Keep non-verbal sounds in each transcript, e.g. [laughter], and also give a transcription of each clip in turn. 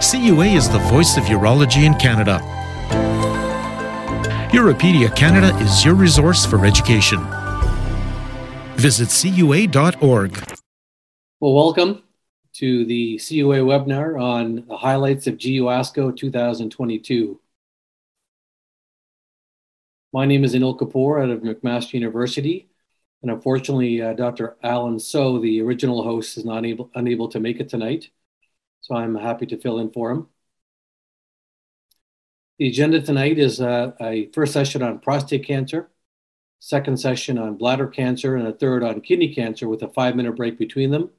CUA is the voice of urology in Canada. Europedia Canada is your resource for education. Visit CUA.org. Well, welcome to the CUA webinar on the highlights of GU ASCO 2022. My name is Anil Kapoor out of McMaster University, and unfortunately, uh, Dr. Alan So, the original host, is not able, unable to make it tonight, so I'm happy to fill in for him. The agenda tonight is uh, a first session on prostate cancer, second session on bladder cancer, and a third on kidney cancer with a five minute break between them.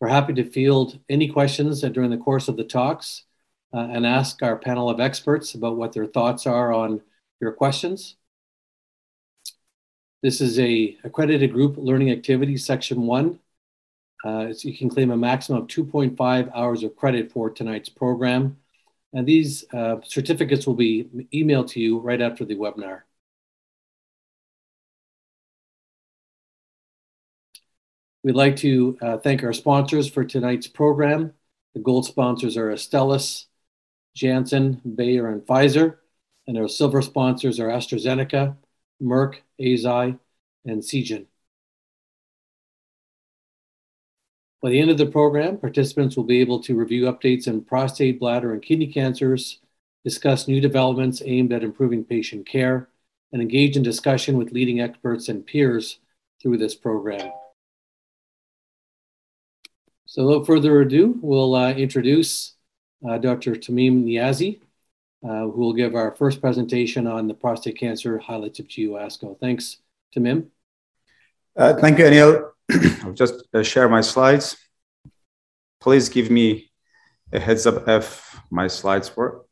We're happy to field any questions during the course of the talks uh, and ask our panel of experts about what their thoughts are on your questions. This is a accredited group learning activity, section one. Uh, so you can claim a maximum of 2.5 hours of credit for tonight's program. And these uh, certificates will be emailed to you right after the webinar. We'd like to uh, thank our sponsors for tonight's program. The gold sponsors are Astellas, Janssen, Bayer, and Pfizer. And our silver sponsors are AstraZeneca, Merck, Azi, and Seagen. By the end of the program, participants will be able to review updates in prostate, bladder, and kidney cancers, discuss new developments aimed at improving patient care, and engage in discussion with leading experts and peers through this program. So, without further ado, we'll uh, introduce uh, Dr. Tamim Niazi, uh, who will give our first presentation on the prostate cancer highlights of GU ASCO. Thanks, Tamim. Uh, thank you, Anil. [clears throat] I'll just uh, share my slides. Please give me a heads up if my slides work.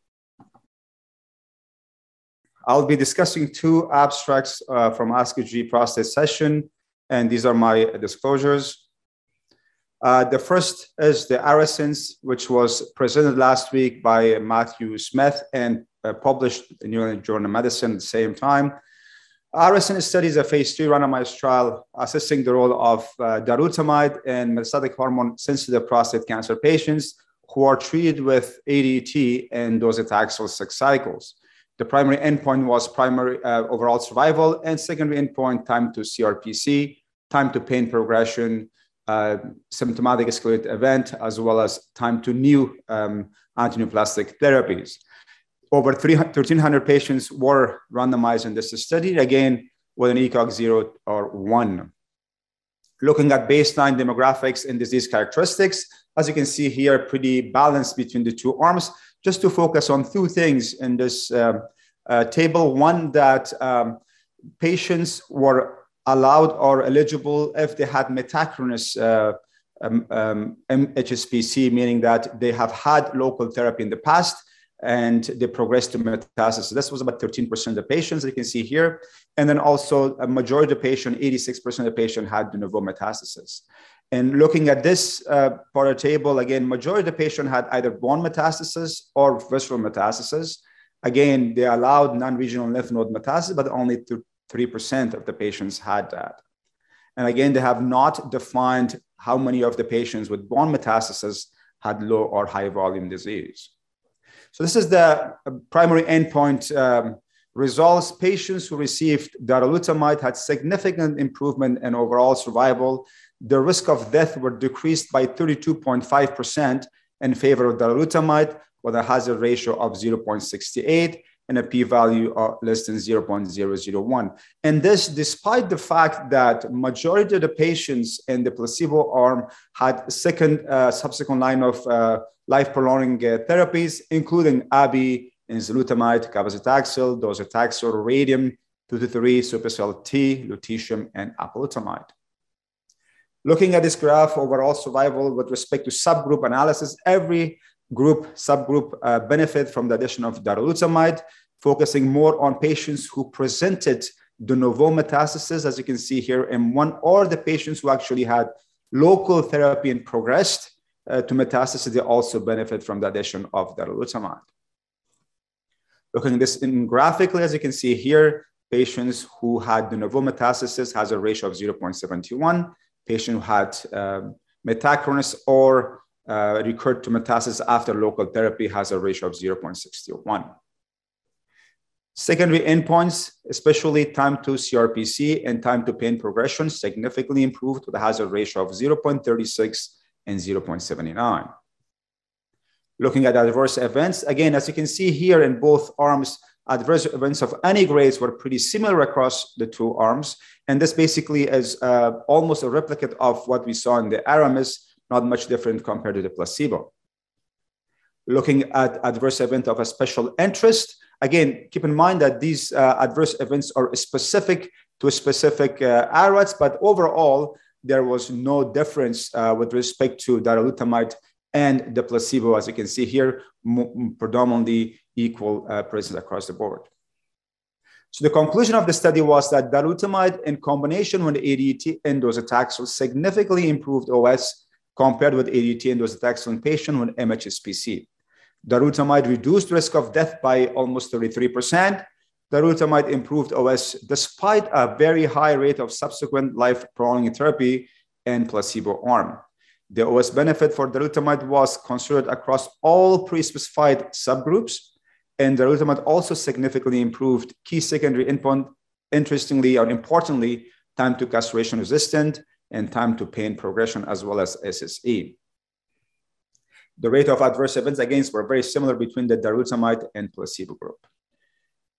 I'll be discussing two abstracts uh, from ASCO prostate session, and these are my disclosures. Uh, the first is the ARASENS, which was presented last week by Matthew Smith and uh, published in New England Journal of Medicine at the same time. ARASENS studies a phase three randomized trial assessing the role of uh, darolutamide in metastatic hormone sensitive prostate cancer patients who are treated with ADT and docetaxel six cycles. The primary endpoint was primary uh, overall survival, and secondary endpoint time to CRPC, time to pain progression, uh, symptomatic escalated event, as well as time to new um, antineoplastic therapies. Over 1,300 patients were randomized in this study, again, with an ECOG 0 or 1. Looking at baseline demographics and disease characteristics, as you can see here, pretty balanced between the two arms. Just to focus on two things in this um, uh, table. One, that um, patients were allowed or eligible if they had metachronous uh, um, um, HSPC, meaning that they have had local therapy in the past and they progressed to metastasis. This was about 13% of the patients you can see here. And then also a majority of the patient, 86% of the patient had de novo metastasis. And looking at this uh, part of the table, again, majority of the patient had either bone metastasis or visceral metastasis. Again, they allowed non-regional lymph node metastasis, but only 3% of the patients had that. And again, they have not defined how many of the patients with bone metastasis had low or high volume disease. So this is the uh, primary endpoint um, results. Patients who received darolutamide had significant improvement in overall survival. The risk of death were decreased by 32.5% in favor of darolutamide with a hazard ratio of 0.68 and a p-value of less than 0.001. And this despite the fact that majority of the patients in the placebo arm had second uh, subsequent line of uh, life-prolonging uh, therapies, including ABI, enzalutamide, cabazitaxel, docetaxel, radium, 223, sipuleucel-T, lutetium, and apalutamide. Looking at this graph, overall survival with respect to subgroup analysis, every group, subgroup uh, benefit from the addition of darolutamide, focusing more on patients who presented de novo metastasis, as you can see here in one, or the patients who actually had local therapy and progressed uh, to metastasis, they also benefit from the addition of darolutamide. Looking at this in graphically, as you can see here, patients who had de novo metastasis has a ratio of 0.71. Patient who had um, metachronous or uh, recurred to metastasis after local therapy has a ratio of 0.61. Secondary endpoints, especially time to CRPC and time to pain progression, significantly improved with a hazard ratio of 0.36 and 0.79. Looking at adverse events, again, as you can see here in both arms, adverse events of any grades were pretty similar across the two arms. And this basically is uh, almost a replicate of what we saw in the Aramis, not much different compared to the placebo. Looking at adverse event of a special interest, again, keep in mind that these uh, adverse events are specific to specific uh, ARADS, but overall, there was no difference uh, with respect to darolutamide and the placebo, as you can see here, predominantly equal uh, presence across the board. So the conclusion of the study was that darolutamide in combination with ADT and docetaxel significantly improved OS compared with ADT and docetaxel in patients with MHSPC. Darolutamide reduced risk of death by almost 33%. Darolutamide improved OS despite a very high rate of subsequent life-prolonging therapy and placebo arm. The OS benefit for darolutamide was considered across all pre-specified subgroups, and darolutamide also significantly improved key secondary endpoint, interestingly or importantly, time to castration resistant and time to pain progression, as well as SSE. The rate of adverse events again were very similar between the darolutamide and placebo group.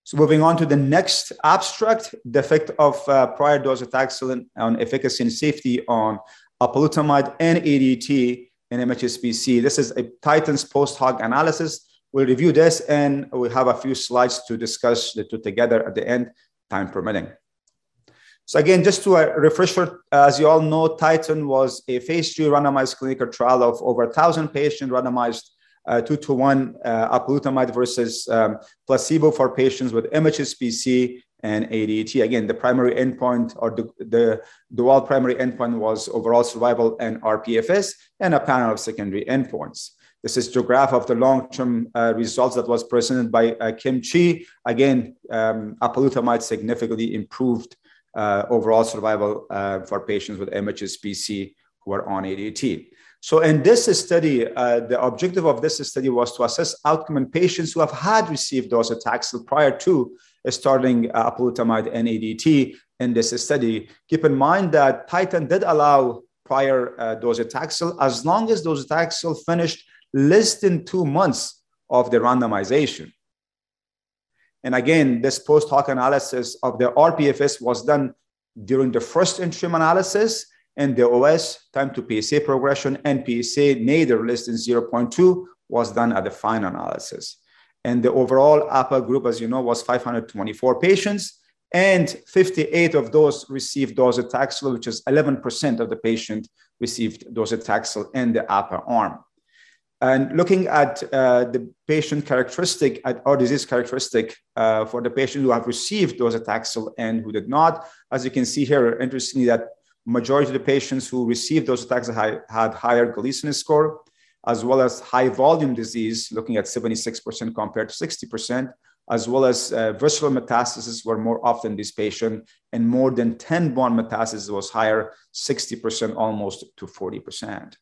So moving on to the next abstract, the effect of uh, prior docetaxel on efficacy and safety on apalutamide and ADT in MHSPC. This is a Titans post hoc analysis. We'll review this and we have a few slides to discuss the two together at the end, time permitting. So again, just to a refresher, as you all know, Titan was a phase three randomized clinical trial of over 1,000 patients randomized uh, two to one uh, apalutamide versus um, placebo for patients with MHSPC and ADT. Again, the primary endpoint or the, the dual primary endpoint was overall survival and RPFS and a panel of secondary endpoints. This is the graph of the long-term uh, results that was presented by uh, Kim Chi. Again, um, apalutamide significantly improved uh, overall survival uh, for patients with MHSPC who are on ADT. So in this study, uh, the objective of this study was to assess outcome in patients who have had received docetaxel prior to starting uh, apalutamide and ADT in this study. Keep in mind that Titan did allow prior uh, docetaxel as long as docetaxel finished less than two months of the randomization. And again, this post hoc analysis of the RPFS was done during the first interim analysis and the OS, time to PSA progression, and PSA nadir less than 0.2 was done at the final analysis. And the overall APA group, as you know, was 524 patients, and 58 of those received docetaxel, which is 11% of the patient received docetaxel in the APA arm. And looking at uh, the patient characteristic at, or disease characteristic uh, for the patient who have received docetaxel and who did not, as you can see here, interestingly, that majority of the patients who received docetaxel had higher Gleason score, as well as high volume disease, looking at 76% compared to 60%, as well as uh, visceral metastases were more often this patient, and more than 10 bone metastasis was higher, 60% almost to 40%.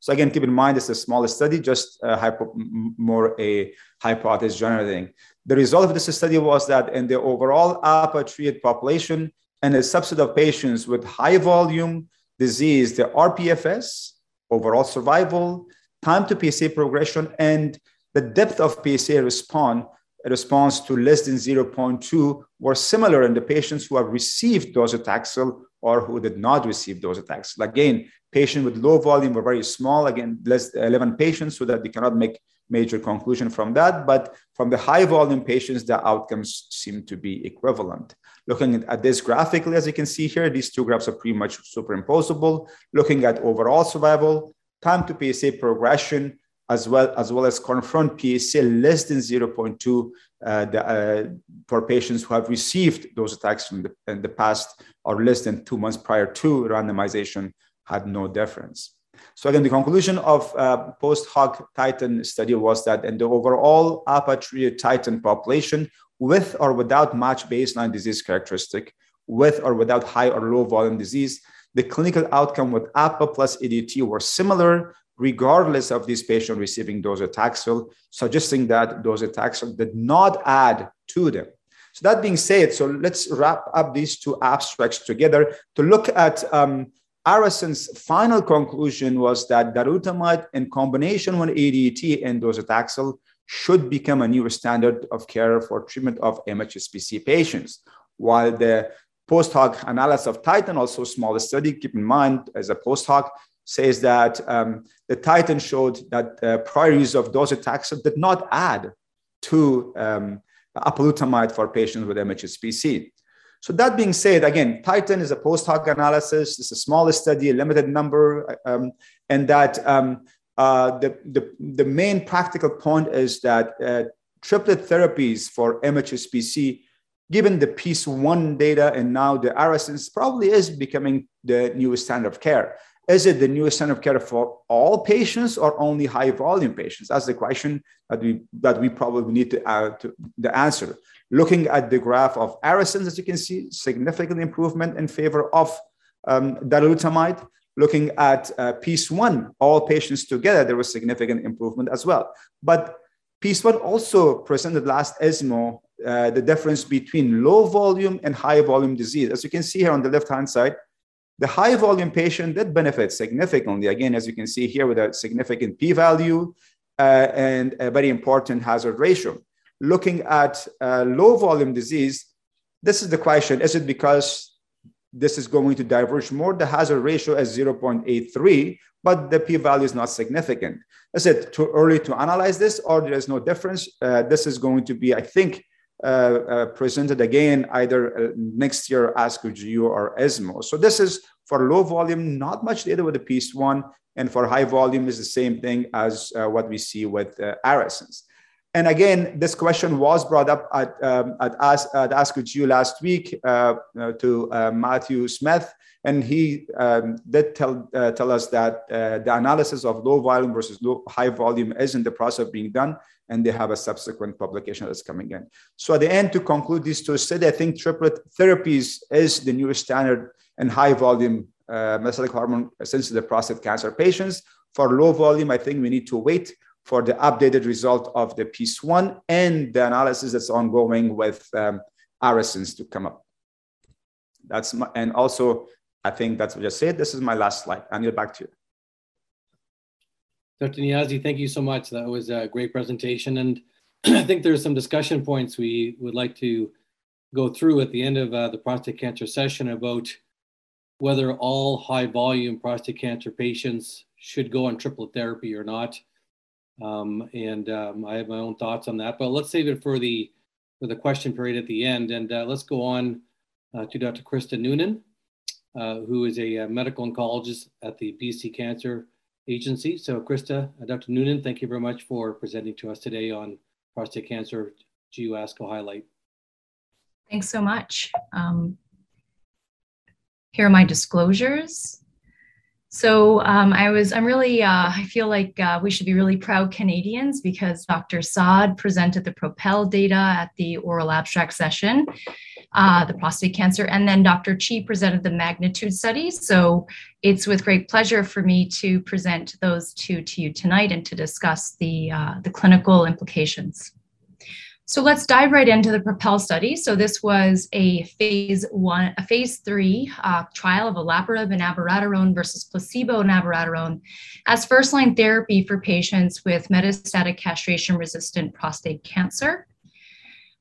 So again, keep in mind it's a smaller study, just uh, hypo, more a hypothesis generating. The result of this study was that in the overall APA treated population and a subset of patients with high volume disease, the RPFS, overall survival, time to PSA progression, and the depth of PSA response response to less than 0.2 were similar in the patients who have received docetaxel or who did not receive docetaxel. Again, patients with low volume were very small, again, less 11 patients, so that they cannot make major conclusion from that. But from the high volume patients, the outcomes seem to be equivalent. Looking at this graphically, as you can see here, these two graphs are pretty much superimposable. Looking at overall survival, time to PSA progression, as well as well as confirmed PSA less than 0.2 uh, the, uh, for patients who have received docetaxel in the, in the past or less than two months prior to randomization had no difference. So again, the conclusion of uh, post hoc Titan study was that in the overall APA treated Titan population, with or without match baseline disease characteristic, with or without high or low volume disease, the clinical outcome with APA plus EDT were similar regardless of this patient receiving docetaxel, suggesting that docetaxel did not add to them. So that being said, so let's wrap up these two abstracts together to look at um, ARASENS' final conclusion was that darolutamide in combination with ADT and docetaxel should become a new standard of care for treatment of MHSPC patients. While the post hoc analysis of Titan, also a small study, keep in mind as a post hoc, says that um, the Titan showed that uh, prior use of docetaxel did not add to um, apalutamide for patients with MHSPC. So that being said, again, Titan is a post hoc analysis. It's a small study, a limited number, um, and that um, uh, the, the, the main practical point is that uh, triplet therapies for MHSPC, given the PEACE 1 data and now the ARASENS, probably is becoming the new standard of care. Is it the newest center of care for all patients or only high volume patients? That's the question that we, that we probably need to, uh, to the answer. Looking at the graph of ARASENS, as you can see, significant improvement in favor of um, darolutamide looking at uh, PEACE 1, all patients together, there was significant improvement as well. But PEACE 1 also presented last ESMO uh, the difference between low volume and high volume disease. As you can see here on the left hand side, the high volume patient did benefit significantly. Again, as you can see here with a significant p value uh, and a very important hazard ratio. Looking at uh, low volume disease, this is the question is it because this is going to diverge more. The hazard ratio is 0.83, but the p-value is not significant. Is it too early to analyze this or there is no difference? Uh, this is going to be, I think, presented again either uh, next year ASCO GU or ESMO. So this is for low volume, not much data with the PEACE one, and for high volume is the same thing as uh, what we see with uh, ARASENS. And again, this question was brought up at, um, at, As, at ASCO GU last week uh, uh, to uh, Matthew Smith, and he um, did tell, uh, tell us that uh, the analysis of low volume versus low, high volume is in the process of being done, and they have a subsequent publication that's coming in. So at the end, to conclude these two studies, I think triplet therapies is the new standard in high volume uh, hormone sensitive prostate cancer patients. For low volume, I think we need to wait for the updated result of the PEACE one and the analysis that's ongoing with um, ARASENS to come up. That's my, and also, I think that's what I said. This is my last slide. Get back to you. Dr. Niazi, thank you so much. That was a great presentation. And [clears throat] I think there's some discussion points we would like to go through at the end of uh, the prostate cancer session about whether all high volume prostate cancer patients should go on triplet therapy or not. Um, and um, I have my own thoughts on that. But let's save it for the for the question period at the end, and uh, let's go on uh, to Dr. Krista Noonan, uh, who is a, uh, medical oncologist at the BC Cancer Agency. So, Krista, uh, Dr. Noonan, thank you very much for presenting to us today on prostate cancer GU ASCO highlight. Thanks so much. Um, here are my disclosures. So um, I was, I'm really, uh, I feel like uh, we should be really proud Canadians because Dr. Saad presented the Propel data at the oral abstract session, uh, the prostate cancer, and then Dr. Chi presented the magnitude study. So it's with great pleasure for me to present those two to you tonight and to discuss the, uh, the clinical implications. So let's dive right into the Propel study. So this was a phase one, a phase three uh, trial of olaparib and abiraterone versus placebo and abiraterone as first-line therapy for patients with metastatic castration-resistant prostate cancer.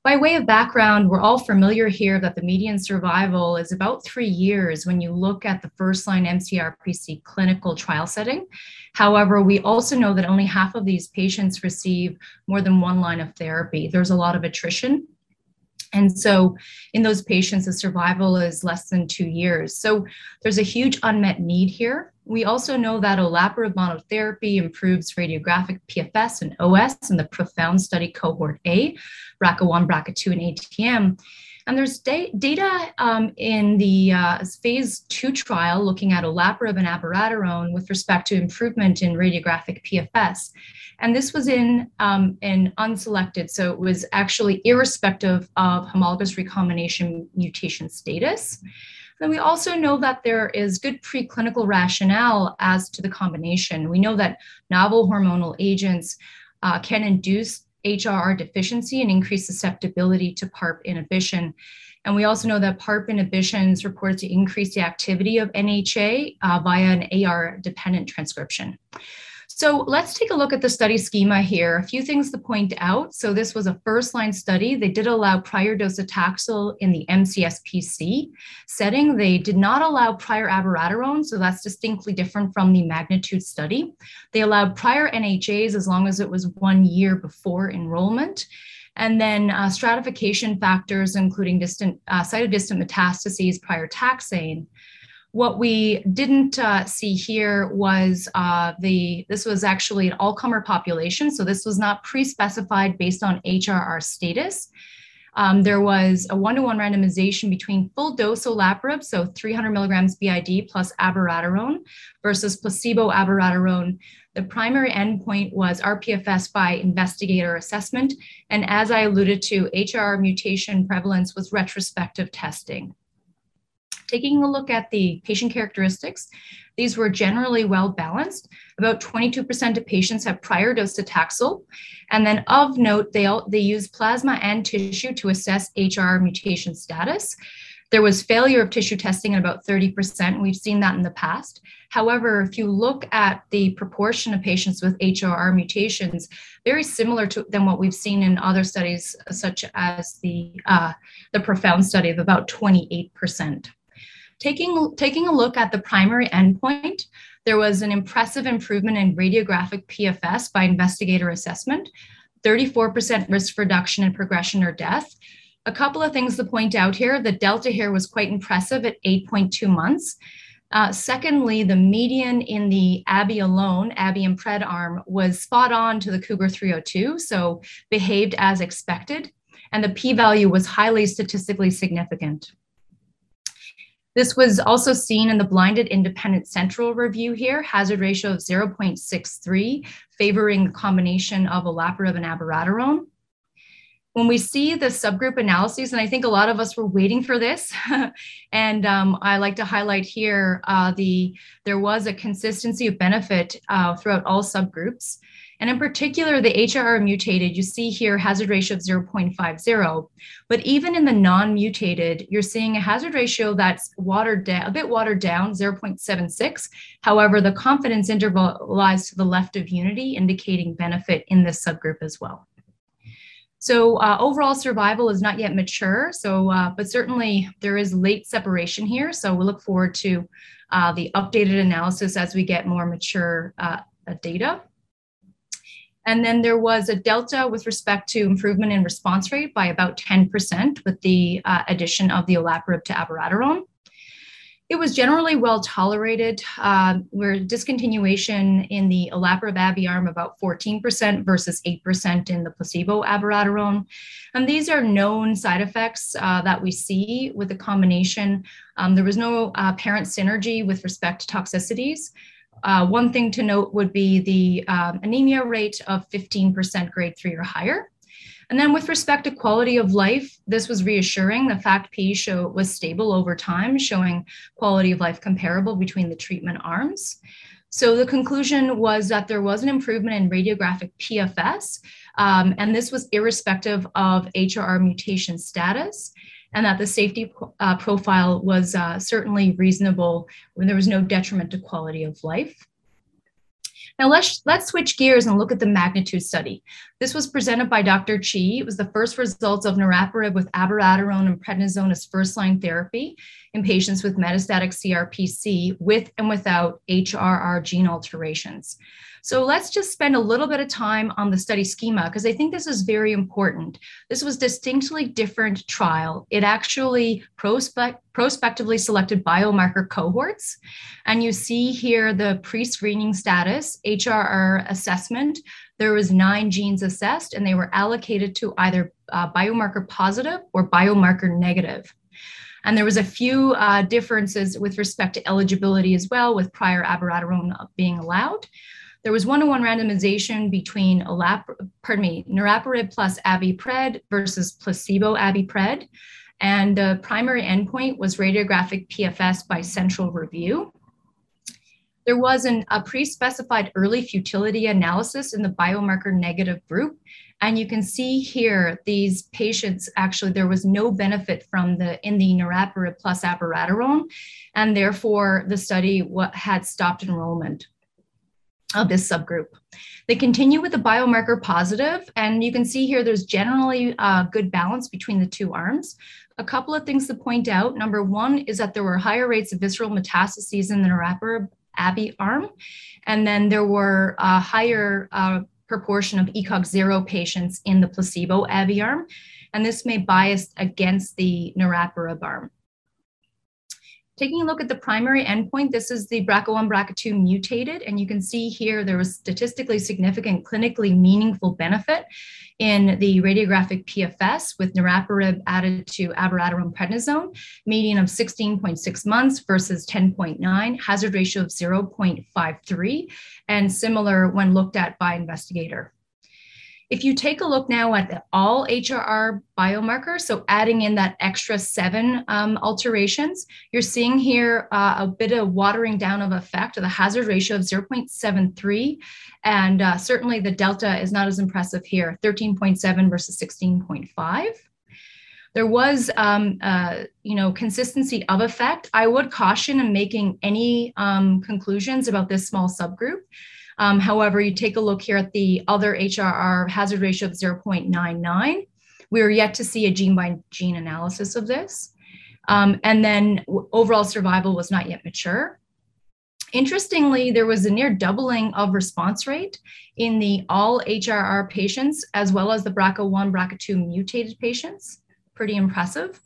By way of background, we're all familiar here that the median survival is about three years when you look at the first line MCRPC clinical trial setting. However, we also know that only half of these patients receive more than one line of therapy. There's a lot of attrition. And so, in those patients, the survival is less than two years. So, there's a huge unmet need here. We also know that olaparib monotherapy improves radiographic PFS and OS in the PROfound study cohort A, BRCA1, BRCA2, and ATM. And there's da- data um, in the uh, phase two trial looking at olaparib and abiraterone with respect to improvement in radiographic PFS. And this was in, um, in unselected, so it was actually irrespective of homologous recombination mutation status. Then we also know that there is good preclinical rationale as to the combination. We know that novel hormonal agents uh, can induce HRR deficiency and increase susceptibility to PARP inhibition. And we also know that PARP inhibition is reported to increase the activity of NHA uh, via an AR dependent transcription. So let's take a look at the study schema here. A few things to point out. So this was a first line study. They did allow prior docetaxel in the MCSPC setting. They did not allow prior abiraterone, so that's distinctly different from the magnitude study. They allowed prior NHAs as long as it was one year before enrollment. And then uh, stratification factors, including distant uh, cytodistant metastases prior taxane. What we didn't uh, see here was uh, the, this was actually an all-comer population. So this was not pre-specified based on HRR status. Um, there was a one-to-one randomization between full dose olaparib, so 300 milligrams BID plus abiraterone versus placebo abiraterone. The primary endpoint was RPFS by investigator assessment. And as I alluded to, HR mutation prevalence was retrospective testing. Taking a look at the patient characteristics, these were generally well balanced. About 22% of patients have prior docetaxel. And then of note, they, all, they use plasma and tissue to assess HR mutation status. There was failure of tissue testing at about 30%. We've seen that in the past. However, if you look at the proportion of patients with HRR mutations, very similar to than what we've seen in other studies, such as the, uh, the PROFOUND study of about 28%. Taking, taking a look at the primary endpoint, there was an impressive improvement in radiographic PFS by investigator assessment, 34% risk reduction in progression or death. A couple of things to point out here the delta here was quite impressive at 8.2 months. Uh, secondly, the median in the Abi alone, Abi and Pred arm, was spot on to the Cougar 302, so behaved as expected, and the p value was highly statistically significant. This was also seen in the blinded independent central review here, hazard ratio of 0.63, favoring the combination of olaparib and abiraterone. When we see the subgroup analyses, and I think a lot of us were waiting for this, [laughs] and um, I like to highlight here uh, the there was a consistency of benefit uh, throughout all subgroups. And in particular, the HRR mutated, you see here hazard ratio of 0.50. But even in the non-mutated, you're seeing a hazard ratio that's watered down, a bit watered down, 0.76. However, the confidence interval lies to the left of unity, indicating benefit in this subgroup as well. So uh, overall survival is not yet mature. So, uh, but certainly there is late separation here. So we look forward to uh, the updated analysis as we get more mature uh, data. And then there was a delta with respect to improvement in response rate by about 10% with the uh, addition of the olaparib to abiraterone. It was generally well tolerated, uh, where discontinuation in the olaparib abi arm about 14% versus 8% in the placebo abiraterone. And these are known side effects uh, that we see with the combination. Um, there was no uh, apparent synergy with respect to toxicities. Uh, one thing to note would be the um, anemia rate of 15% grade three or higher. And then with respect to quality of life, this was reassuring. The FACT-P show was stable over time, showing quality of life comparable between the treatment arms. So the conclusion was that there was an improvement in radiographic PFS, um, and this was irrespective of HRR mutation status and that the safety uh, profile was uh, certainly reasonable when there was no detriment to quality of life. Now let's, let's switch gears and look at the magnitude study. This was presented by Dr. Chi. It was the first results of niraparib with abiraterone and prednisone as first-line therapy in patients with metastatic CRPC with and without HRR gene alterations. So let's just spend a little bit of time on the study schema because I think this is very important. This was distinctly different trial. It actually prospect, prospectively selected biomarker cohorts. And you see here the pre-screening status, HRR assessment. There was nine genes assessed and they were allocated to either uh, biomarker positive or biomarker negative. And there was a few uh, differences with respect to eligibility as well, with prior abiraterone being allowed. There was one-to-one randomization between olap, pardon me, niraparib plus abipred versus placebo abipred. And the primary endpoint was radiographic PFS by central review. There was an, a pre-specified early futility analysis in the biomarker negative group. And you can see here, these patients, actually, there was no benefit from the in the niraparib plus abiraterone, and therefore the study had stopped enrollment of this subgroup. They continue with the biomarker positive, and you can see here there's generally a good balance between the two arms. A couple of things to point out. Number one is that there were higher rates of visceral metastases in the niraparib Abi arm. And then there were a higher uh, proportion of ECOG zero patients in the placebo Abi arm. And this may bias against the niraparib arm. Taking a look at the primary endpoint, this is the BRCA1, BRCA2 mutated, and you can see here there was statistically significant clinically meaningful benefit in the radiographic PFS with niraparib added to abiraterone prednisone, median of 16.6 months versus 10.9, hazard ratio of 0.53, and similar when looked at by investigator. If you take a look now at all HRR biomarkers, so adding in that extra seven um, alterations, you're seeing here uh, a bit of watering down of effect the hazard ratio of 0.73. And uh, certainly the delta is not as impressive here, 13.7 versus 16.5 there was um, uh, you know consistency of effect i would caution in making any um, conclusions about this small subgroup um, however, you take a look here at the other HRR hazard ratio of 0.99. We are yet to see a gene by gene analysis of this. Um, and then overall survival was not yet mature. Interestingly, there was a near doubling of response rate in the all HRR patients, as well as the BRCA1, BRCA2 mutated patients. Pretty impressive.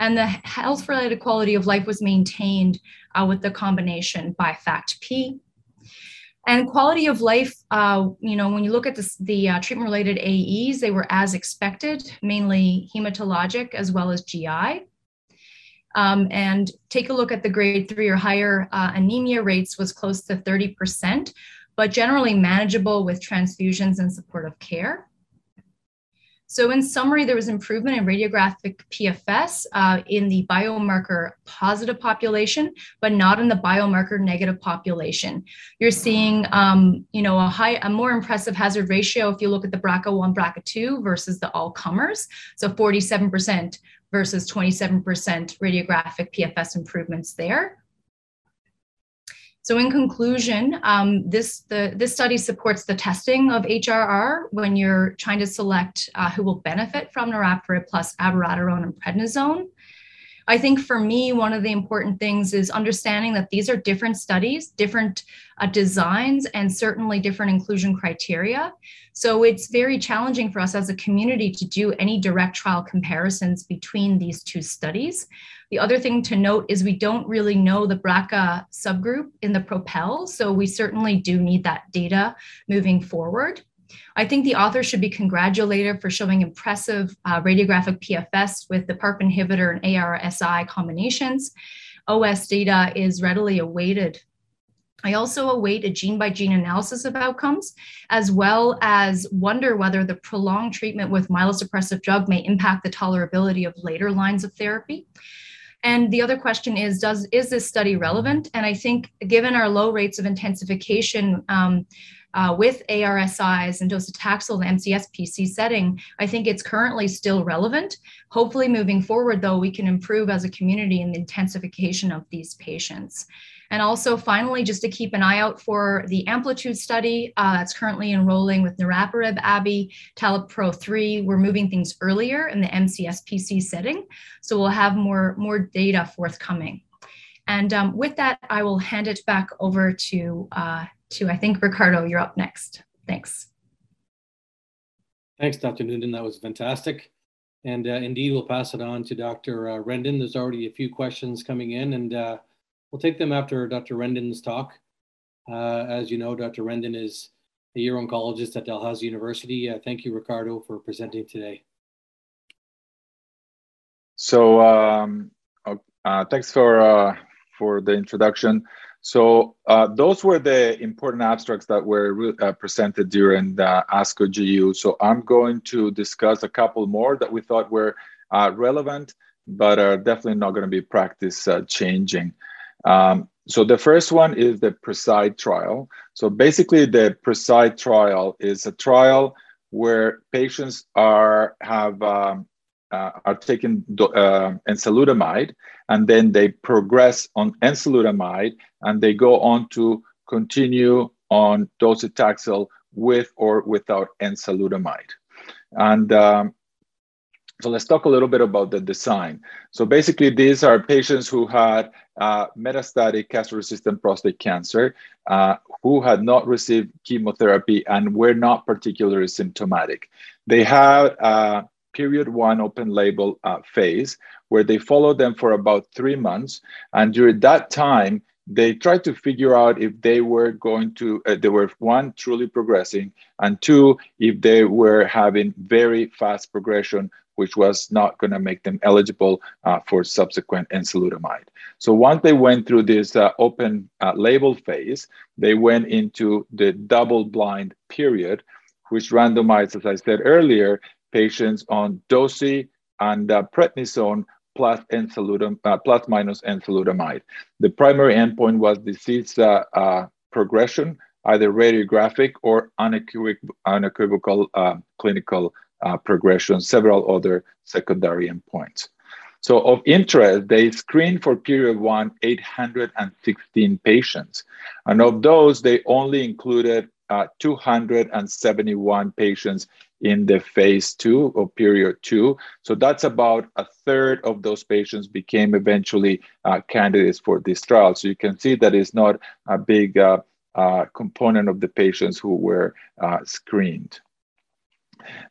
And the health related quality of life was maintained uh, with the combination by FACT-P and quality of life, uh, you know, when you look at this, the uh, treatment related AEs, they were as expected, mainly hematologic as well as GI. Um, and take a look at the grade three or higher uh, anemia rates was close to 30%, but generally manageable with transfusions and supportive care. So, in summary, there was improvement in radiographic PFS uh, in the biomarker positive population, but not in the biomarker negative population. You're seeing, um, you know, a high, a more impressive hazard ratio if you look at the BRCA1, BRCA2 versus the all comers. So, 47% versus 27% radiographic PFS improvements there. So in conclusion, um, this, the, this study supports the testing of HRR when you're trying to select uh, who will benefit from niraparib plus abiraterone and prednisone. I think for me, one of the important things is understanding that these are different studies, different uh, designs, and certainly different inclusion criteria. So it's very challenging for us as a community to do any direct trial comparisons between these two studies. The other thing to note is we don't really know the BRCA subgroup in the PROPEL, so we certainly do need that data moving forward. I think the author should be congratulated for showing impressive uh, radiographic PFS with the PARP inhibitor and ARSI combinations. OS data is readily awaited. I also await a gene by gene analysis of outcomes, as well as wonder whether the prolonged treatment with myelosuppressive drug may impact the tolerability of later lines of therapy. And the other question is, does is this study relevant? And I think given our low rates of intensification um, uh, with ARSIs and docetaxel in the MCSPC setting, I think it's currently still relevant. Hopefully, moving forward, though, we can improve as a community in the intensification of these patients. And also, finally, just to keep an eye out for the Amplitude study uh, that's currently enrolling with niraparib, Abi, TALAPRO-3. We're moving things earlier in the MCSPC setting. So we'll have more, more data forthcoming. And um, with that, I will hand it back over to, uh, to, I think, Ricardo, you're up next. Thanks. Thanks, Dr. Noonan. That was fantastic. And uh, indeed, we'll pass it on to Dr. Uh, Rendon. There's already a few questions coming in, and uh, We'll take them after Dr. Rendon's talk. Uh, as you know, Dr. Rendon is a uro-oncologist at Dalhousie University. Uh, thank you, Ricardo, for presenting today. So um, uh, thanks for uh, for the introduction. So uh, those were the important abstracts that were uh, presented during the ASCO GU. So I'm going to discuss a couple more that we thought were relevant but are definitely not going to be practice changing. Um, so the first one is the PRESIDE trial. So basically, the PRESIDE trial is a trial where patients are have um, uh, are taking uh, enzalutamide, and then they progress on enzalutamide, and they go on to continue on docetaxel with or without enzalutamide. And um, so let's talk a little bit about the design. So basically, these are patients who had uh, metastatic castration-resistant prostate cancer uh, who had not received chemotherapy and were not particularly symptomatic. They had a period one open label uh, phase where they followed them for about three months. And during that time, they tried to figure out if they were going to, uh, they were one, truly progressing, and two, if they were having very fast progression which was not going to make them eligible uh, for subsequent enzalutamide. So once they went through this uh, open uh, label phase, they went into the double blind period, which randomized, as I said earlier, patients on dosi and uh, prednisone plus enzalutam, uh, plus minus enzalutamide. The primary endpoint was disease uh, progression, either radiographic or unequivocal, unequivocal clinical uh, progression, several other secondary endpoints. So of interest, they screened for period one 816 patients. And of those, they only included uh, 271 patients in the phase two or period two. So that's about a third of those patients became eventually uh, candidates for this trial. So you can see that it's not a big uh, uh component of the patients who were uh, screened.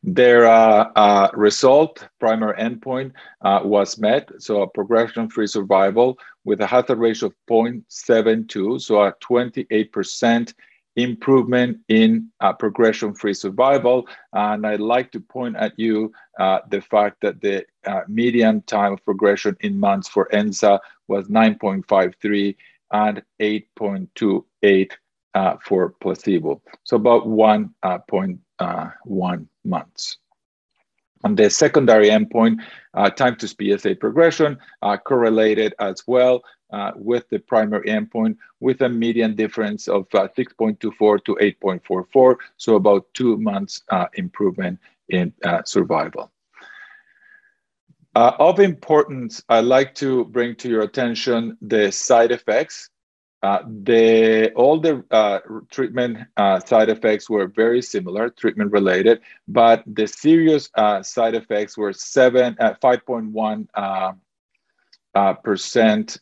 Their uh, uh, result, primary endpoint, uh, was met. So a progression-free survival with a hazard ratio of 0.72, so a 28% improvement in uh, progression-free survival. And I'd like to point at you uh, the fact that the uh, median time of progression in months for ENZA was 9.53 and 8.28 uh, for placebo. So about 1.1 uh, months. And the secondary endpoint, uh, time to PSA progression, uh, correlated as well uh, with the primary endpoint with a median difference of uh, 6.24 to 8.44, so about two months uh, improvement in survival. of importance, I'd like to bring to your attention the side effects uh, the all the uh, treatment uh, side effects were very similar, treatment related, but the serious uh, side effects were seven at uh, five point one percent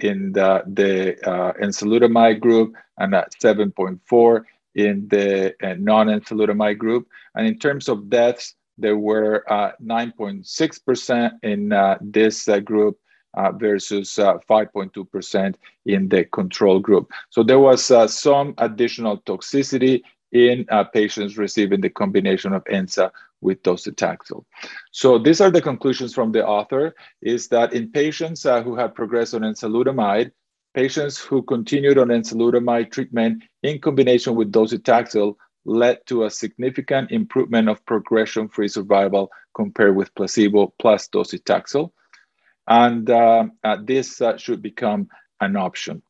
in the the enzalutamide group and at seven point four in the non-enzalutamide group. And in terms of deaths, there were 9.6% in this group uh, versus 5.2% uh, in the control group. So there was uh, some additional toxicity in uh, patients receiving the combination of ENZA with docetaxel. So these are the conclusions from the author, is that in patients uh, who have progressed on enzalutamide, patients who continued on enzalutamide treatment in combination with docetaxel led to a significant improvement of progression-free survival compared with placebo plus docetaxel and uh, uh, this uh, should become an option.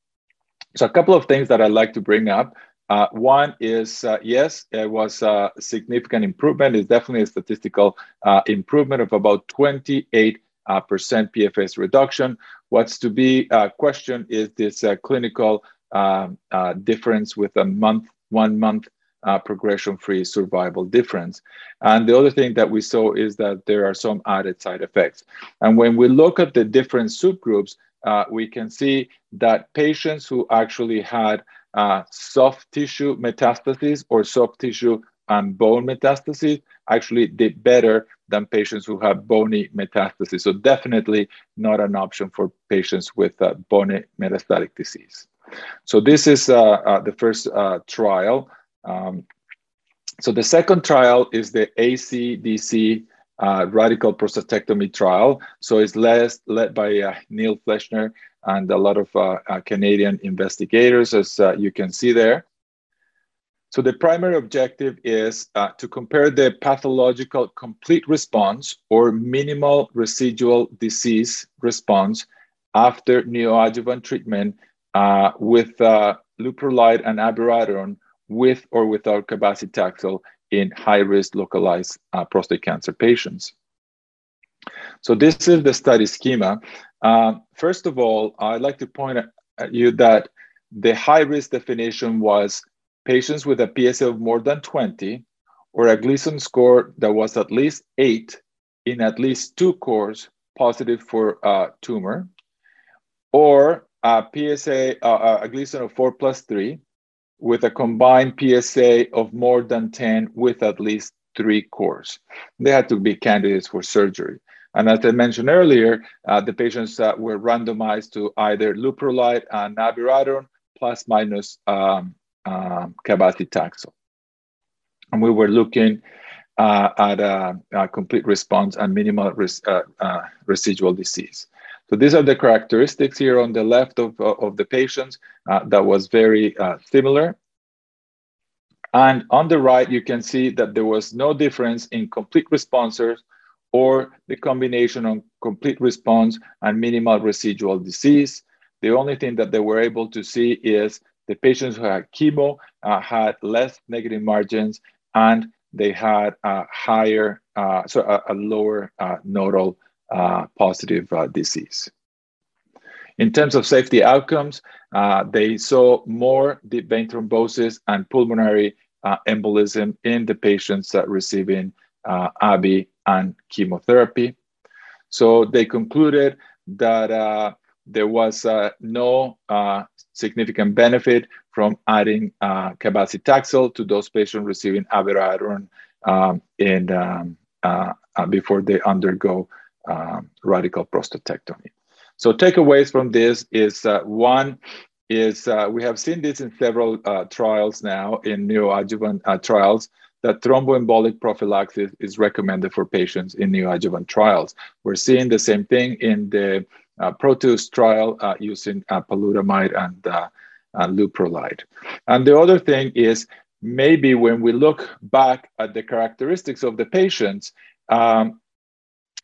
So a couple of things that I'd like to bring up. Uh, one is, uh, yes, it was a significant improvement. It's definitely a statistical improvement of about 28% PFS reduction. What's to be questioned is this clinical um, difference with a month, one month uh, progression-free survival difference. And the other thing that we saw is that there are some added side effects. And when we look at the different subgroups, uh, we can see that patients who actually had uh, soft tissue metastases or soft tissue and bone metastases actually did better than patients who have bony metastases. So definitely not an option for patients with uh, bony metastatic disease. So this is uh, uh, the first uh, trial um, so the second trial is the ACDC uh, radical prostatectomy trial. So it's led, led by uh, Neil Fleshner and a lot of uh, uh Canadian investigators, as uh, you can see there. So the primary objective is uh, to compare the pathological complete response or minimal residual disease response after neoadjuvant treatment with uh, leuprolide and abiraterone with or without cabazitaxel in high-risk localized uh, prostate cancer patients. So this is the study schema. Uh, first of all, I'd like to point at you that the high-risk definition was patients with a PSA of more than 20 or a Gleason score that was at least eight in at least two cores positive for uh, tumor, or a PSA, uh, uh, a Gleason of four plus three with a combined PSA of more than 10 with at least three cores. They had to be candidates for surgery. And as I mentioned earlier, uh, the patients uh, were randomized to either leuprolide and abiraterone plus minus um, um, cabazitaxel. And we were looking uh, at a, a, complete response and minimal res, uh, uh, residual disease. So these are the characteristics here on the left of, of the patients uh, that was very uh, similar. And on the right, you can see that there was no difference in complete responders or the combination on complete response and minimal residual disease. The only thing that they were able to see is the patients who had chemo uh, had less negative margins and they had a higher, uh, so a, a lower uh, nodal uh, positive uh, disease. In terms of safety outcomes, uh, they saw more deep vein thrombosis and pulmonary embolism in the patients receiving ABI and chemotherapy. So they concluded that there was no significant benefit from adding uh, cabazitaxel to those patients receiving abiraterone um, in, um, uh, uh, before they undergo um, radical prostatectomy. So takeaways from this is uh, one is uh, we have seen this in several uh, trials now in neoadjuvant uh, trials that thromboembolic prophylaxis is recommended for patients in neoadjuvant trials. We're seeing the same thing in the uh, Proteus trial uh, using apalutamide and uh, leuprolide. And the other thing is maybe when we look back at the characteristics of the patients, um,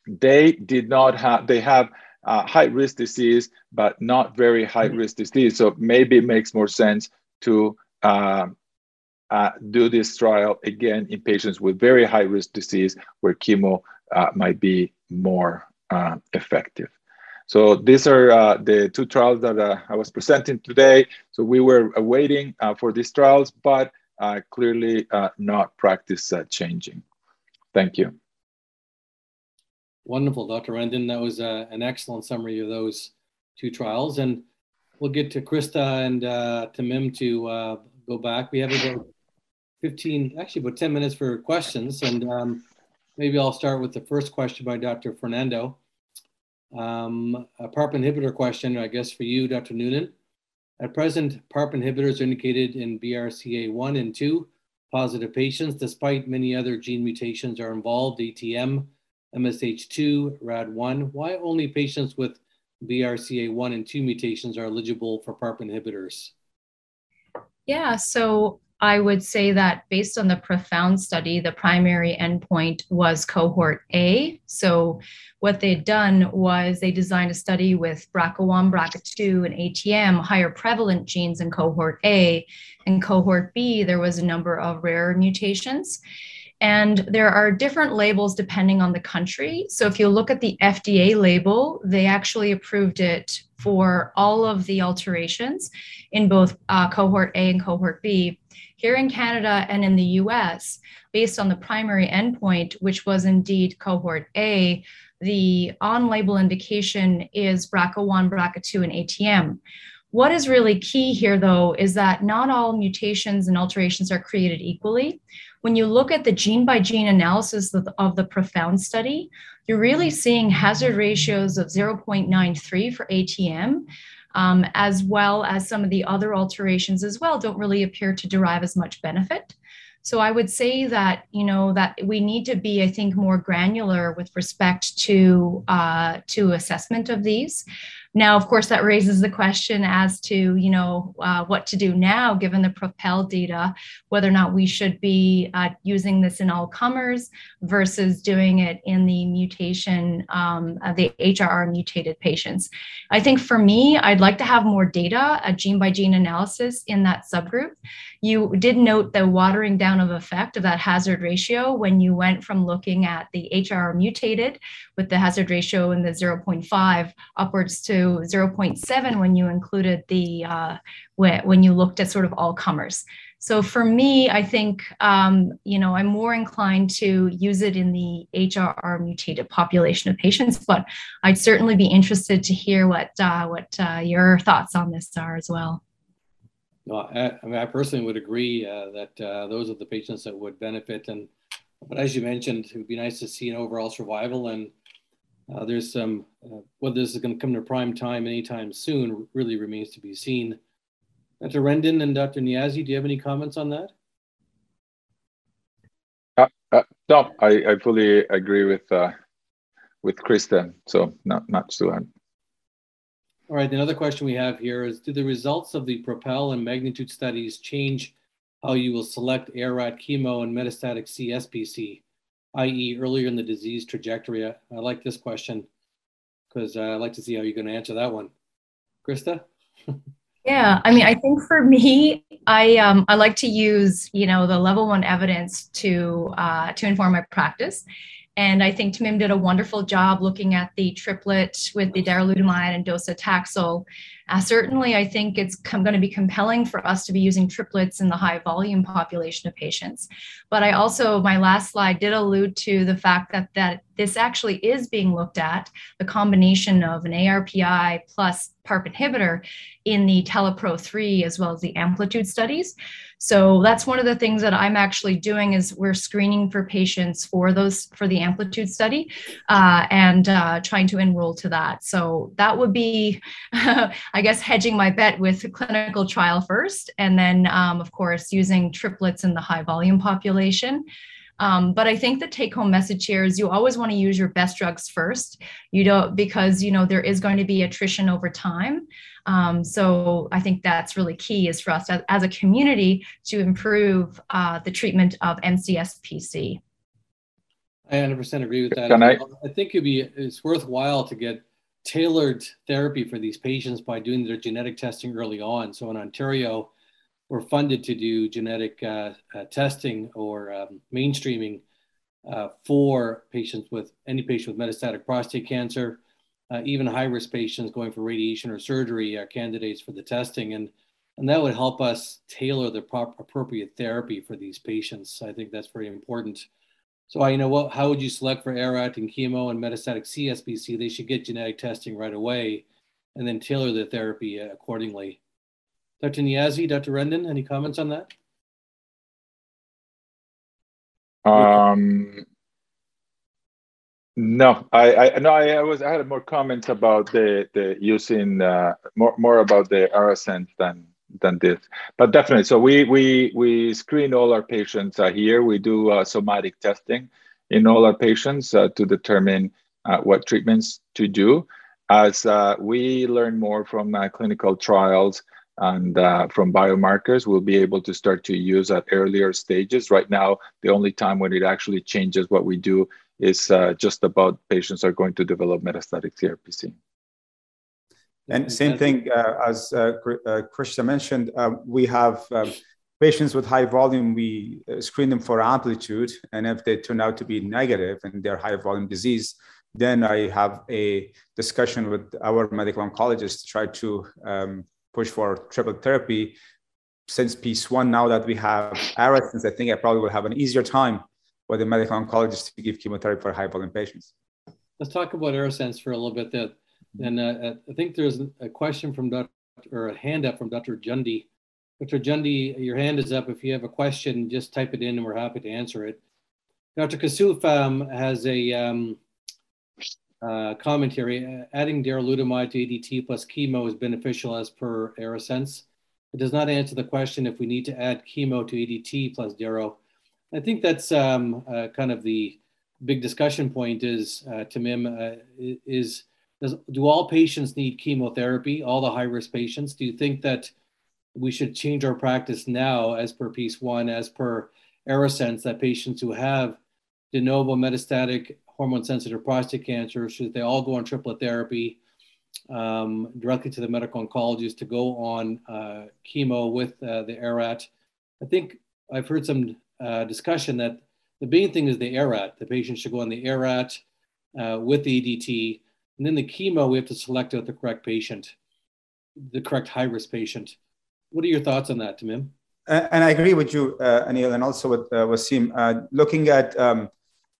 they did not have, they have uh, high risk disease, but not very high risk disease. So maybe it makes more sense to uh, uh, do this trial again in patients with very high risk disease where chemo uh, might be more uh, effective. So these are uh, the two trials that uh, I was presenting today. So we were waiting uh, for these trials, but uh, clearly uh, not practice uh, changing. Thank you. Wonderful, Dr. Rendon. That was an excellent summary of those two trials. And we'll get to Krista and to Mim to go back. We have about 15, actually about 10 minutes for questions. And um, maybe I'll start with the first question by Dr. Fernando. Um, a PARP inhibitor question, I guess, for you, Dr. Noonan. At present, PARP inhibitors are indicated in BRCA1 and 2 positive patients, despite many other gene mutations are involved, ATM, MSH2, RAD1. Why only patients with BRCA1 and 2 mutations are eligible for PARP inhibitors? Yeah, so I would say that based on the profound study, the primary endpoint was cohort A. So, what they'd done was they designed a study with BRCA1, BRCA2, and ATM, higher prevalent genes in cohort A. In cohort B, there was a number of rare mutations. And there are different labels depending on the country. So if you look at the FDA label, they actually approved it for all of the alterations in both uh, cohort A and cohort B. Here in Canada and in the US, based on the primary endpoint, which was indeed cohort A, the on label indication is BRCA1, BRCA2, and ATM. What is really key here, though, is that not all mutations and alterations are created equally when you look at the gene by gene analysis of the, of the profound study, you're really seeing hazard ratios of 0.93 for ATM, um, as well as some of the other alterations as well, don't really appear to derive as much benefit. So I would say that you know that we need to be, I think, more granular with respect to uh, to assessment of these. Now, of course, that raises the question as to, you know, uh, what to do now, given the Propel data, whether or not we should be uh, using this in all comers versus doing it in the mutation, um, uh, the HRR mutated patients. I think for me, I'd like to have more data, a gene by gene analysis in that subgroup. You did note the watering down of effect of that hazard ratio when you went from looking at the HRR mutated with the hazard ratio in the 0.5 upwards to 0.7 when you included the uh, when you looked at sort of all comers. So for me, I think um, you know I'm more inclined to use it in the HRR mutated population of patients, but I'd certainly be interested to hear what uh, what uh, your thoughts on this are as well. No, I, I mean I personally would agree uh, that uh, those are the patients that would benefit, and but as you mentioned, it would be nice to see an overall survival and uh, there's some, uh, whether this is going to come to prime time anytime soon really remains to be seen. Dr. Rendon and Dr. Niazi, do you have any comments on that? Uh, uh, no, I, I fully agree with uh, with Krista, so not much to add. All right, another question we have here is, do the results of the PROPEL and MAGNITUDE studies change how you will select ARAT chemo and metastatic CSPC? i.e., earlier in the disease trajectory? I, I like this question because uh, I'd like to see how you're going to answer that one. Krista? [laughs] yeah, I mean, I think for me, I um, I like to use you know the level one evidence to uh, to inform my practice. And I think Tamim did a wonderful job looking at the triplet with the darolutamide and docetaxel uh, certainly, I think it's com- going to be compelling for us to be using triplets in the high volume population of patients. But I also, my last slide did allude to the fact that, that this actually is being looked at the combination of an ARPI plus PARP inhibitor in the TALAPRO-3 as well as the amplitude studies. So that's one of the things that I'm actually doing is we're screening for patients for those for the amplitude study uh, and uh, trying to enroll to that. So that would be, [laughs] I guess, hedging my bet with a clinical trial first, and then um, of course using triplets in the high volume population. Um, but I think the take home message here is you always want to use your best drugs first. You don't because you know there is going to be attrition over time. Um, so I think that's really key is for us as, as a community to improve uh, the treatment of MCSPC. I 100% agree with that. Can I? I think it'd be it's worthwhile to get tailored therapy for these patients by doing their genetic testing early on. So in Ontario, we're funded to do genetic uh, uh, testing or um, mainstreaming uh, for patients with any patient with metastatic prostate cancer, uh, even high risk patients going for radiation or surgery are candidates for the testing. And, and that would help us tailor the appropriate therapy for these patients. I think that's very important. So, you know, what, how would you select for ARAT and chemo and metastatic CSPC? They should get genetic testing right away and then tailor the therapy accordingly. Dr. Niazi, Dr. Rendon, any comments on that? Um, no, I, I no, I, I, was I had more comments about the the using uh, more more about the ARASENS than than this, but definitely. So we we we screen all our patients uh, here. We do uh, somatic testing in all our patients uh, to determine uh, what treatments to do. As uh, we learn more from clinical trials, and uh, from biomarkers, we'll be able to start to use at earlier stages. Right now, the only time when it actually changes what we do is uh, just about patients are going to develop metastatic CRPC. And same thing uh, as uh, uh, Krista mentioned, we have patients with high volume, we screen them for amplitude. And if they turn out to be negative and they're high volume disease, then I have a discussion with our medical oncologist to try to um, push for triple therapy since PEACE 1 now that we have ARASENS, I think I probably will have an easier time with the medical oncologist to give chemotherapy for high volume patients. Let's talk about ARASENS for a little bit. That, and uh, uh, I think there's a question from Dr. or a hand up from Dr. Jundi. Dr. Jundi, your hand is up. If you have a question, just type it in and we're happy to answer it. Dr. Kassouf um, has a um, uh, commentary, adding darolutamide to ADT plus chemo is beneficial as per ARASENS. It does not answer the question if we need to add chemo to ADT plus Daro. I think that's um, uh, kind of the big discussion point is, uh, Tamim, uh, is does, do all patients need chemotherapy? All the high risk patients? Do you think that we should change our practice now, as per PEACE 1, as per ARASENS, that patients who have de novo metastatic hormone sensitive prostate cancer should they all go on triplet therapy um, directly to the medical oncologist to go on uh, chemo with uh, the ARAT? I think I've heard some uh, discussion that the main thing is the ARAT. The patient should go on the ARAT uh, with the ADT. And then the chemo, we have to select out the correct patient, the correct high risk patient. What are your thoughts on that, Tamim? And I agree with you, uh, Anil, and also with uh, Wasim. Uh, looking at um,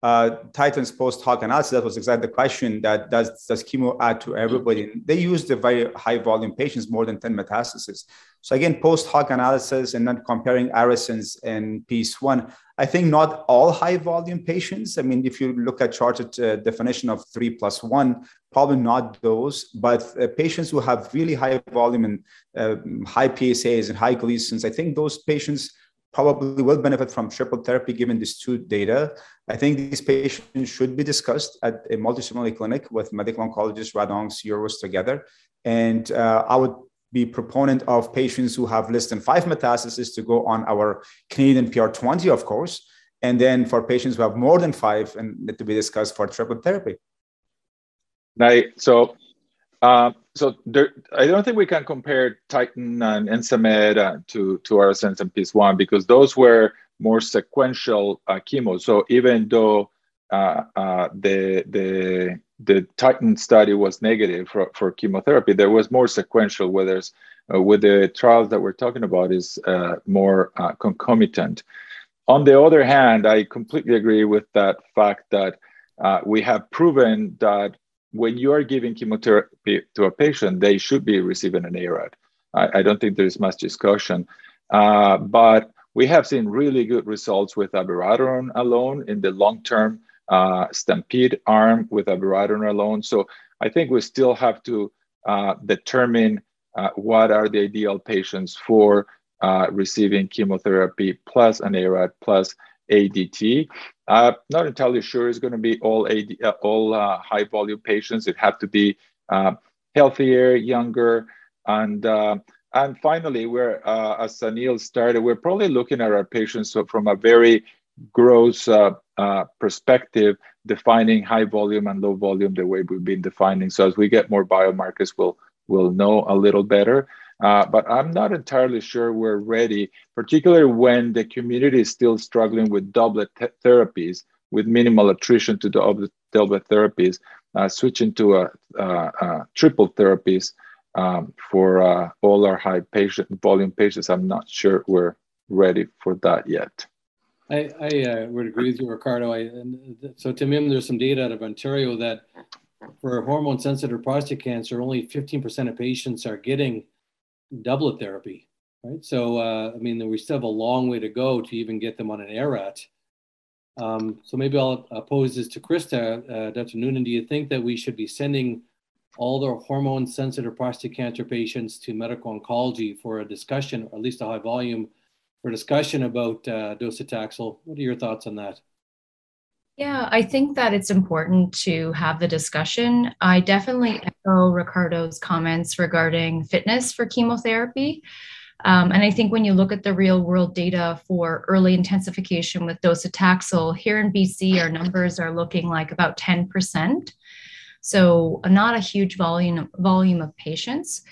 uh, Titan's post hoc analysis, that was exactly the question that does, does chemo add to everybody? And they used the very high volume patients, more than 10 metastases. So again, post hoc analysis and then comparing ARASENS and PEACE 1, I think not all high volume patients. I mean, if you look at CHAARTED uh, definition of three plus one, probably not those, but uh, patients who have really high volume and uh, high PSAs and high Gleasons, I think those patients probably will benefit from triple therapy given these two data. I think these patients should be discussed at a multidisciplinary clinic with medical oncologists, radoncs, urologists together. And uh, I would be proponent of patients who have less than five metastases to go on our Canadian PR20, of course. And then for patients who have more than five and to be discussed for triple therapy. Right. So uh, so there, I don't think we can compare Titan and ENZAMET uh, to to ARASENS and PEACE 1 because those were more sequential uh, chemo. So even though uh, uh, the the the Titan study was negative for, for chemotherapy, there was more sequential. Where uh, with the trials that we're talking about is more concomitant. On the other hand, I completely agree with that fact that we have proven that when you are giving chemotherapy to a patient, they should be receiving an ARAT. I, I don't think there's much discussion. Uh, but we have seen really good results with abiraterone alone in the long-term uh, stampede arm with abiraterone alone. So I think we still have to uh, determine uh, what are the ideal patients for uh, receiving chemotherapy plus an ARAT plus ADT. Uh, not entirely sure it's going to be all AD, uh, all high volume patients. It had to be healthier, younger, and and finally, we're as Anil started, we're probably looking at our patients from a very gross perspective, defining high volume and low volume the way we've been defining. So as we get more biomarkers, we'll we'll know a little better. Uh, but I'm not entirely sure we're ready, particularly when the community is still struggling with doublet therapies, with minimal attrition to the doublet therapies, uh, switching to a, triple therapies um, for uh, all our high patient volume patients. I'm not sure we're ready for that yet. I, I uh, would agree with you, Ricardo. I, so, Tamim, there's some data out of Ontario that for hormone sensitive prostate cancer, only 15% of patients are getting doublet therapy, right? So, uh, I mean, we still have a long way to go to even get them on an ARAT. Um, so maybe I'll pose this to Krista. Uh, Dr. Noonan, do you think that we should be sending all the hormone sensitive prostate cancer patients to medical oncology for a discussion, or at least a high volume for discussion about uh, docetaxel? What are your thoughts on that? Yeah, I think that it's important to have the discussion. I definitely echo Ricardo's comments regarding fitness for chemotherapy. Um, and I think when you look at the real world data for early intensification with docetaxel, here in BC, our numbers are looking like about 10%. So not a huge volume, volume of patients.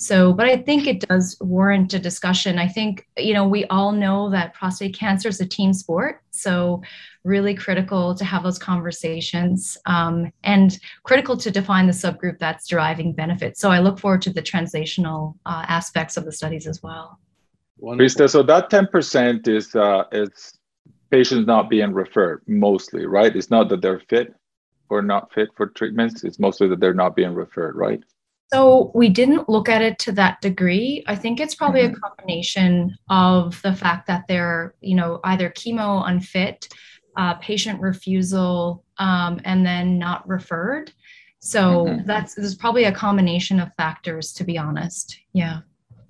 So, but I think it does warrant a discussion. I think, you know, we all know that prostate cancer is a team sport. So, really critical to have those conversations um, and critical to define the subgroup that's deriving benefit. So, I look forward to the translational uh, aspects of the studies as well. Krista, so that 10% is, uh, is patients not being referred mostly, right? It's not that they're fit or not fit for treatments, it's mostly that they're not being referred, right? So we didn't look at it to that degree. I think it's probably mm-hmm. a combination of the fact that they're, you know, either chemo unfit, uh, patient refusal, um, and then not referred. So mm-hmm. that's there's probably a combination of factors, to be honest. Yeah.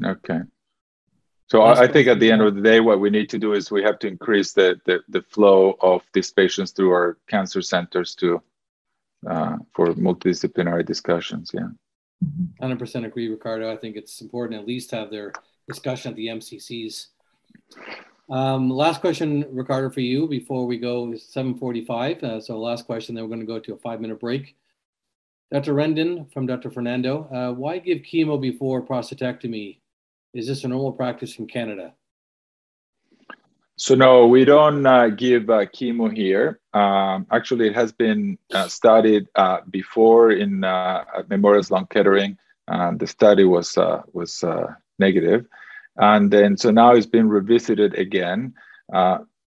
Okay. So I, I think at the end of the day, what we need to do is we have to increase the, the, the flow of these patients through our cancer centers to uh, for multidisciplinary discussions. Yeah. 100% agree, Ricardo. I think it's important at least to have their discussion at the MCCs. Um, last question, Ricardo, for you before we go 7:45. Uh, so last question, then we're going to go to a five-minute break. Dr. Rendon from Dr. Fernando, uh, why give chemo before prostatectomy? Is this a normal practice in Canada? So no, we don't uh, give uh, chemo here. Um, actually, it has been uh, studied uh, before in uh, Memorial Sloan Kettering. And the study was was negative. negative, and then so now it's been revisited again.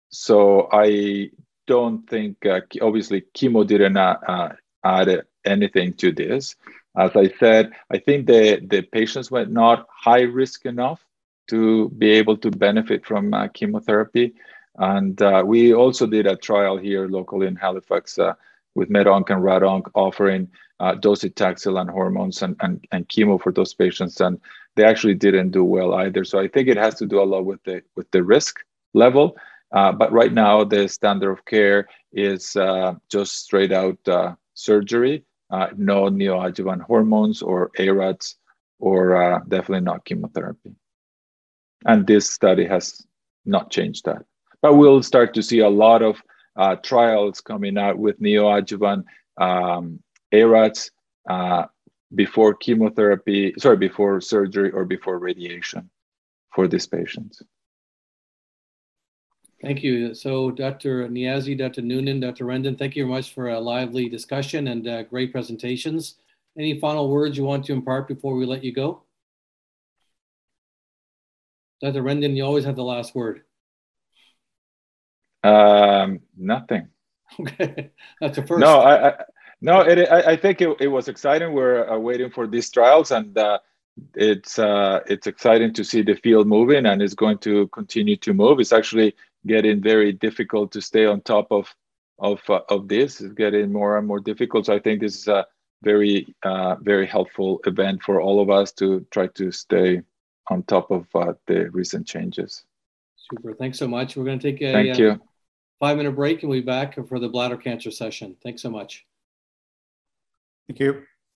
so I don't think obviously chemo didn't add anything to this. As I said, I think the, the patients were not high risk enough to be able to benefit from uh, chemotherapy. And uh, we also did a trial here locally in Halifax uh, with MedOnc and RadOnc offering uh, docetaxel and hormones and, and, and chemo for those patients. And they actually didn't do well either. So I think it has to do a lot with the, with the risk level. Uh, but right now, the standard of care is uh, just straight out uh, surgery uh, no neoadjuvant hormones or ARADs, or definitely not chemotherapy. And this study has not changed that. But we'll start to see a lot of uh, trials coming out with neoadjuvant um, ARADs uh, before chemotherapy, sorry, before surgery or before radiation for these patients. Thank you. So Dr. Niazi, Dr. Noonan, Dr. Rendon, thank you very much for a lively discussion and uh, great presentations. Any final words you want to impart before we let you go? Dr. Rendon, you always have the last word. Um, nothing. Okay, [laughs] that's the first. No, I, I no, it, I, I think it, it was exciting. We're uh, waiting for these trials, and uh, it's uh, it's exciting to see the field moving, and it's going to continue to move. It's actually getting very difficult to stay on top of of uh, of this. It's getting more and more difficult. So I think this is a very uh, very helpful event for all of us to try to stay on top of uh, the recent changes. Super. Thanks so much. We're going to take a thank you. Five minute break and we'll be back for the bladder cancer session. Thanks so much. Thank you.